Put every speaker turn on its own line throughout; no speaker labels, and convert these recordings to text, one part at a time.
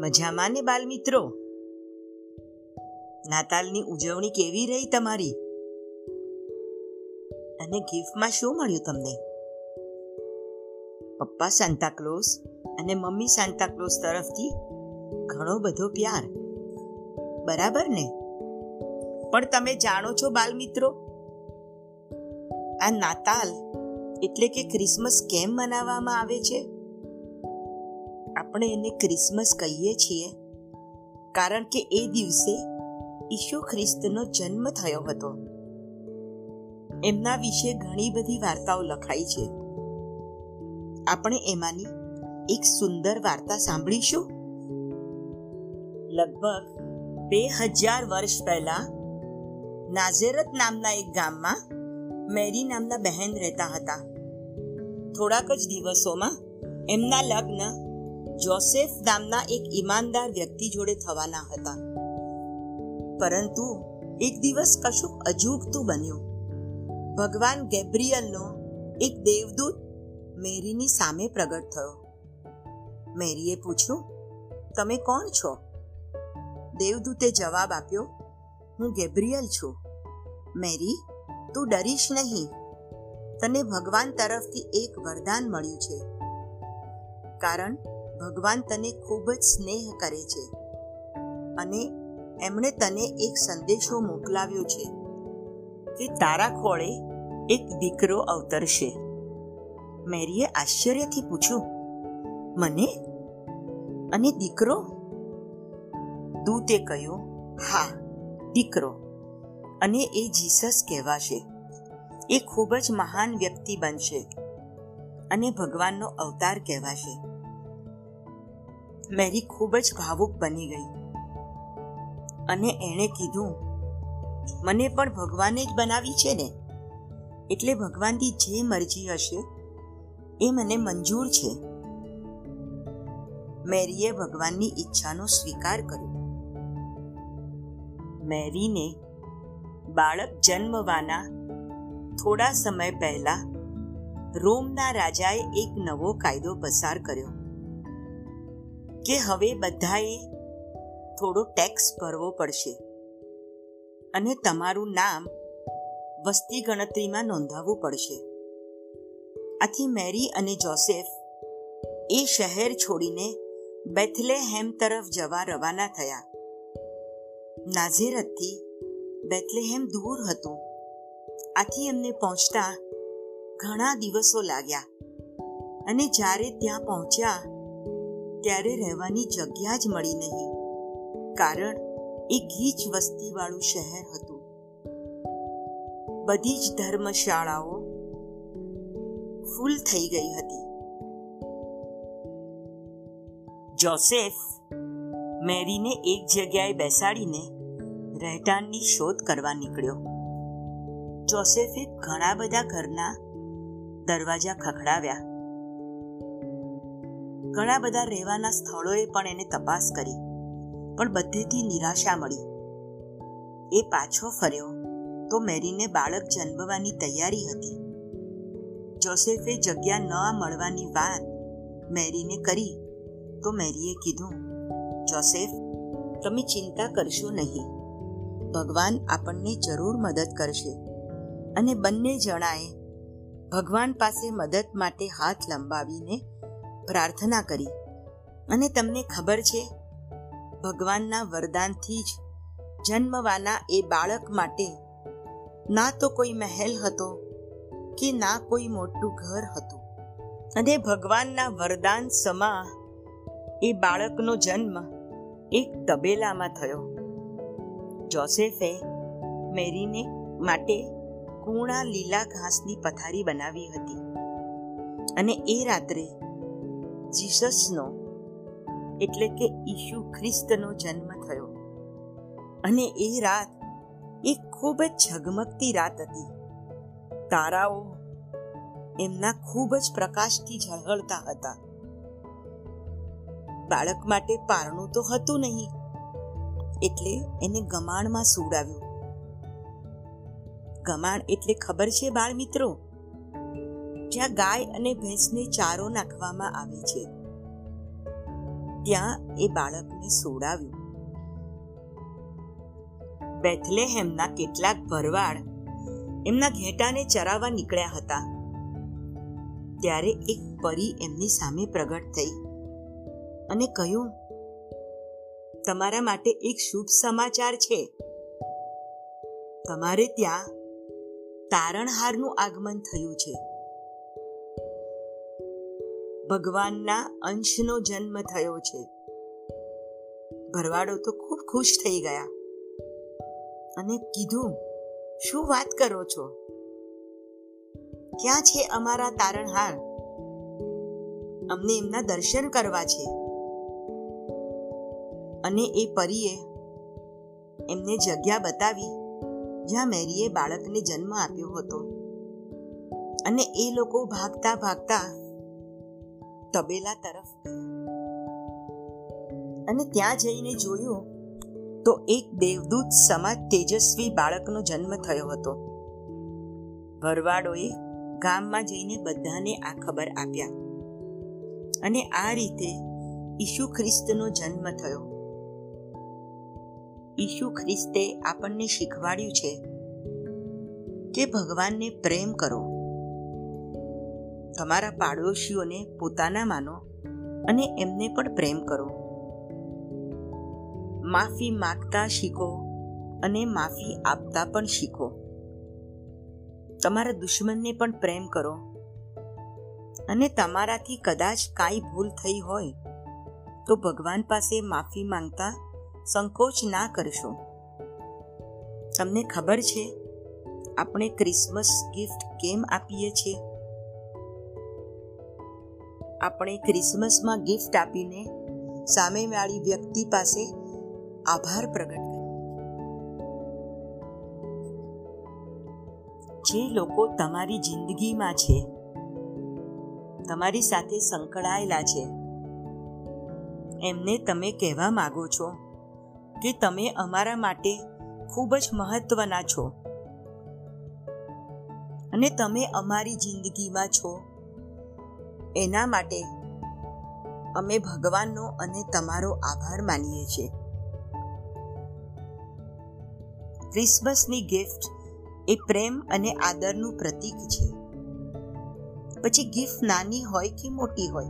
મજામાં ને બાલમિત્રો. નાતાલની ઉજવણી કેવી રહી તમારી? અને ગિફ્ટમાં શું મળ્યું તમને? પપ્પા સાન્તાક્લોઝ અને મમ્મી સાન્તાક્લોઝ તરફથી ઘણો બધો પ્યાર. બરાબર ને? પણ તમે જાણો છો બાલમિત્રો, આ નાતાલ એટલે કે ક્રિસમસ કેમ મનાવવામાં આવે છે? આપણે એને ક્રિસમસ કહીએ છીએ. કારણ કે એ દિવસે ઈશુ ખ્રિસ્તનો જન્મ થયો હતો. એમના વિશે ઘણી બધી વાર્તાઓ લખાઈ છે. આપણે એમાંની એક સુંદર વાર્તા સાંભળીશું. લગભગ બે હજાર વર્ષ પહેલા નાઝેરત નામના એક ગામમાં મેરી નામના બહેન રહેતા હતા. થોડાક જ દિવસોમાં એમના લગ્ન જોસેફ નામના એક ઈમાનદાર વ્યક્તિ જોડે થવાના હતા. પરંતુ એક દિવસ કશુંક અજુગતું બન્યું. ભગવાન ગેબ્રિયલનો એક દેવદૂત મેરીની સામે પ્રગટ થયો. મેરીએ પૂછ્યું, તમે કોણ છો? દેવદૂતે જવાબ આપ્યો, હું ગેબ્રિયલ છું. મેરી, તું ડરીશ નહીં. તને ભગવાન તરફથી એક વરદાન મળ્યું છે. કારણ ભગવાન તને ખૂબ જ સ્નેહ કરે છે. અને એમણે તને એક સંદેશો મોકલાવ્યો છે કે તારા ખોળે એક દીકરો અવતરશે. મેરીએ આશ્ચર્યથી પૂછ્યું, મને? અને દીકરો? દૂતે કહ્યું, હા, દીકરો. અને એ જીસસ કહેવાશે. એ ખૂબ જ મહાન વ્યક્તિ બનશે અને ભગવાનનો અવતાર કહેવાશે. મેરી ખૂબ જ ભાવુક બની ગઈ. અને એણે કીધું, મને પણ ભગવાને જ બનાવી છે ને? એટલે ભગવાનની જે મરજી હશે, એ મને મંજૂર છે. મેરીએ ભગવાનની ઈચ્છાનો સ્વીકાર કર્યો. મેરીને બાળક જન્મવાના થોડા સમય પહેલા રોમના રાજાએ એક નવો કાયદો પસાર કર્યો. કે હવે બધાએ થોડો ટેક્સ ભરવો પડશે. અને તમારું નામ વસ્તી ગણતરીમાં નોંધાવવું પડશે. આથી મેરી અને જોસેફ એ શહેર છોડીને બેથલેહેમ તરફ જવા રવાના થયા. નાઝેરતથી બેથલેહેમ દૂર હતું. આથી એમને પહોંચતા ઘણા દિવસો લાગ્યા. અને જ્યારે ત્યાં પહોંચ્યા ત્યારે રહેવાની જગ્યા જ મળી નહીં. કારણ એ ગીચ વસ્તીવાળું શહેર હતું. બધી જ ધર્મશાળાઓ ફૂલ થઈ ગઈ હતી. જોસેફ મેરીને એક જગ્યાએ બેસાડીને રહેઠાણની શોધ કરવા નીકળ્યો. જોસેફે ઘણા બધા ઘરના દરવાજા ખખડાવ્યા. ઘણા બધા રહેવાના સ્થળોએ પણ એને તપાસ કરી. પણ બધેથી નિરાશા મળી. એ પાછો ફર્યો તો મેરીને બાળક જન્મવાની તૈયારી હતી. જોસેફે જગ્યા ન મળવાની વાત મેરીને કરી તો મેરીએ કીધું, જોસેફ, તમે ચિંતા કરશો નહીં. ભગવાન આપણને જરૂર મદદ કરશે. અને બંને જણાએ ભગવાન પાસે મદદ માટે હાથ લંબાવીને પ્રાર્થના કરી. અને તમને ખબર છે, ભગવાનના વરદાનથી જ જન્મવાના એ બાળક માટે ના તો કોઈ મહેલ હતો કે ના કોઈ મોટું ઘર હતું. અને ભગવાનના વરદાન સમા એ બાળકનો જન્મ એક તબેલામાં થયો. જોસેફે મેરીને માટે કૂણા લીલા ઘાસની પથારી બનાવી હતી. અને એ રાત્રે જીસસનો એટલે કે ઈશુ ખ્રિસ્તનો જન્મ થયો. અને એ રાત એક ખૂબ જ ઝગમગતી રાત હતી. તારાઓ એમના ખૂબ જ પ્રકાશથી ઝળહળતા હતા. બાળક માટે પારણું તો હતું નહીં, એટલે એને ગમાણમાં સુડાવ્યું ગમાણ એટલે ખબર છે બાળ મિત્રો જ્યાં ગાય અને ભેંસને ચારો નાખવામાં આવે છે. ત્યાં એ બાળકને સોડાવ્યું. બેથલેહેમના કેટલાક ભરવાડ એમના ઘેટાને ચરાવવા નીકળ્યા હતા. ત્યારે એક પરી એમની સામે પ્રગટ થઈ અને કહ્યું, તમારા માટે એક શુભ સમાચાર છે. તમારે ત્યાં તારણહારનું આગમન થયું છે. ભગવાનના અંશનો જન્મ થયો છે. ભરવાડો તો ખૂબ ખુશ થઈ ગયા. અને કીધું, શું વાત કરો છો? ક્યાં છે અમારા તારણહાર? અમને એમના દર્શન કરવા છે. અને એ પરીએ એમને જગ્યા બતાવી, જ્યાં મેરીએ બાળકને જન્મ આપ્યો હતો. અને એ લોકો ભાગતા ભાગતા તબેલા તરફ અને ત્યાં જઈને જોયું તો એક દેવદૂત સમાજ તેજસ્વી બાળકનો જન્મ થયો હતો. ભરવાડોએ ગામમાં જઈને બધાને આ ખબર આપ્યા. અને આ રીતે ઈસુ ખ્રિસ્તનો જન્મ થયો. ઈસુ ખ્રિસ્તે આપણને શીખવાડ્યું છે કે ભગવાનને પ્રેમ કરો. તમારા પાડોશીઓને પોતાના માનો અને એમને પણ પ્રેમ કરો. માફી માગતા શીખો અને માફી આપતા પણ શીખો. તમારા દુશ્મનને પણ પ્રેમ કરો અને તમારાથી કદાચ કાંઈ ભૂલ થઈ હોય તો ભગવાન પાસે માફી માંગતા સંકોચ ના કરશો. તમને ખબર છે, આપણે ક્રિસમસ ગિફ્ટ કેમ આપીએ છીએ? આપણે ક્રિસમસમાં ગિફ્ટ આપીને સામેવાળી વ્યક્તિ પાસે આભાર પ્રગટ કરીએ. જે લોકો તમારી જિંદગીમાં છે, તમારી સાથે સંકળાયેલા છે, એમને તમે કહેવા માગો છો કે તમે અમારા માટે ખૂબ જ મહત્વના છો અને તમે અમારી જિંદગીમાં છો એના માટે અમે ભગવાનનો અને તમારો આભાર માનીએ છીએ. ક્રિસમસની ગિફ્ટ એ પ્રેમ અને આદરનું પ્રતીક છે. પછી ગિફ્ટ નાની હોય કે મોટી હોય,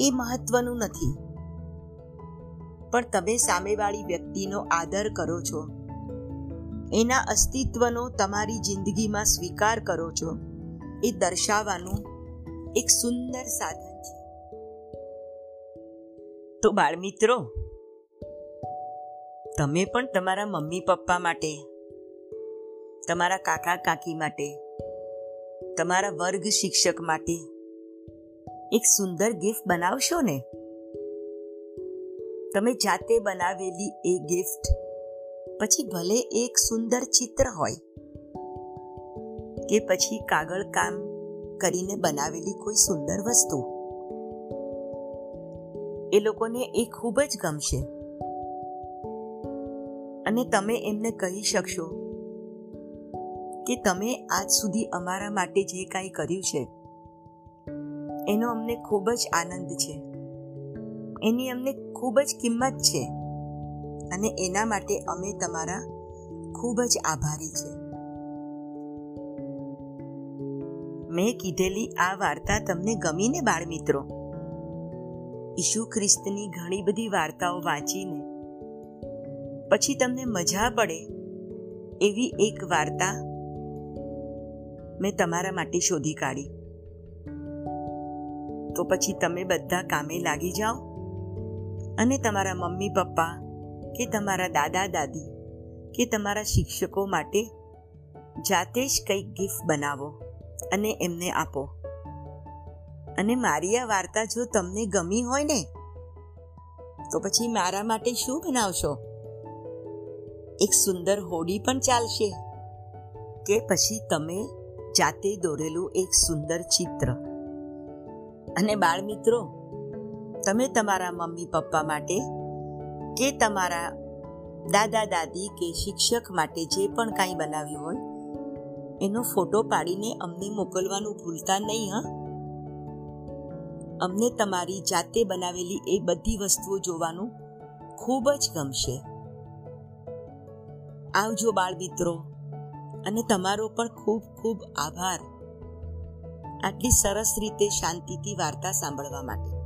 એ મહત્વનું નથી. પણ તમે સામેવાળી વ્યક્તિનો આદર કરો છો. એના અસ્તિત્વનો તમારી જિંદગીમાં સ્વીકાર કરો છો. એ દર્શાવવાનું એક સુંદર સાધન છે. તો બાળમિત્રો, તમે પણ તમારા મમ્મી પપ્પા માટે, તમારા કાકા કાકી માટે, તમારા વર્ગ શિક્ષક માટે એક સુંદર ગિફ્ટ બનાવશો ને? તમે જાતે બનાવેલી એ ગિફ્ટ પછી ભલે એક સુંદર ચિત્ર હોય કે પછી કાગળ કામ કરીને બનાવેલી કોઈ સુંદર વસ્તુ. એ લોકોને એ ખૂબ જ ગમશે. અને તમે એમને કહી શકશો કે તમે આજ સુધી અમારા માટે જે કાંઈ કર્યું છે, એનો અમને ખૂબ જ આનંદ છે. એની અમને ખૂબ જ કિંમત છે. અને એના માટે અમે તમારા ખૂબ જ આભારી છે. મેં કીધેલી આ વાર્તા તમને ગમીને બાળમિત્રો? ઈશુ ખ્રિસ્તની ઘણી બધી વાર્તાઓ વાંચીને પછી તમને મજા પડે એવી એક વાર્તા મેં તમારા માટે શોધી કાઢી. તો પછી તમે બધા કામે લાગી જાઓ અને તમારા મમ્મી પપ્પા કે તમારા દાદા દાદી કે તમારા શિક્ષકો માટે જાતે જ કંઈક ગિફ્ટ બનાવો. અને એમને આપો. અને મારી આ વાર્તા જો તમને ગમી હોય ને, તો પછી મારા માટે શું બનાવશો? એક સુંદર હોડી પણ ચાલશે, કે પછી તમે જાતે દોરેલું એક સુંદર ચિત્ર. અને બાળ મિત્રો તમે તમારા મમ્મી પપ્પા માટે કે તમારા દાદા દાદી કે શિક્ષક માટે જે પણ કાંઈ બનાવ્યું હોય એનો ફોટો પાડીને અમને મોકલવાનું ભૂલતા નહીં, હા? અમને તમારી જાતે બનાવેલી એ બધી વસ્તુઓ જોવાનું ખૂબ જ ગમશે. આવજો બાળ મિત્રો અને તમારો પણ ખૂબ ખૂબ આભાર. આટલી સરસ રીતે શાંતિથી વાર્તા સાંભળવા માટે.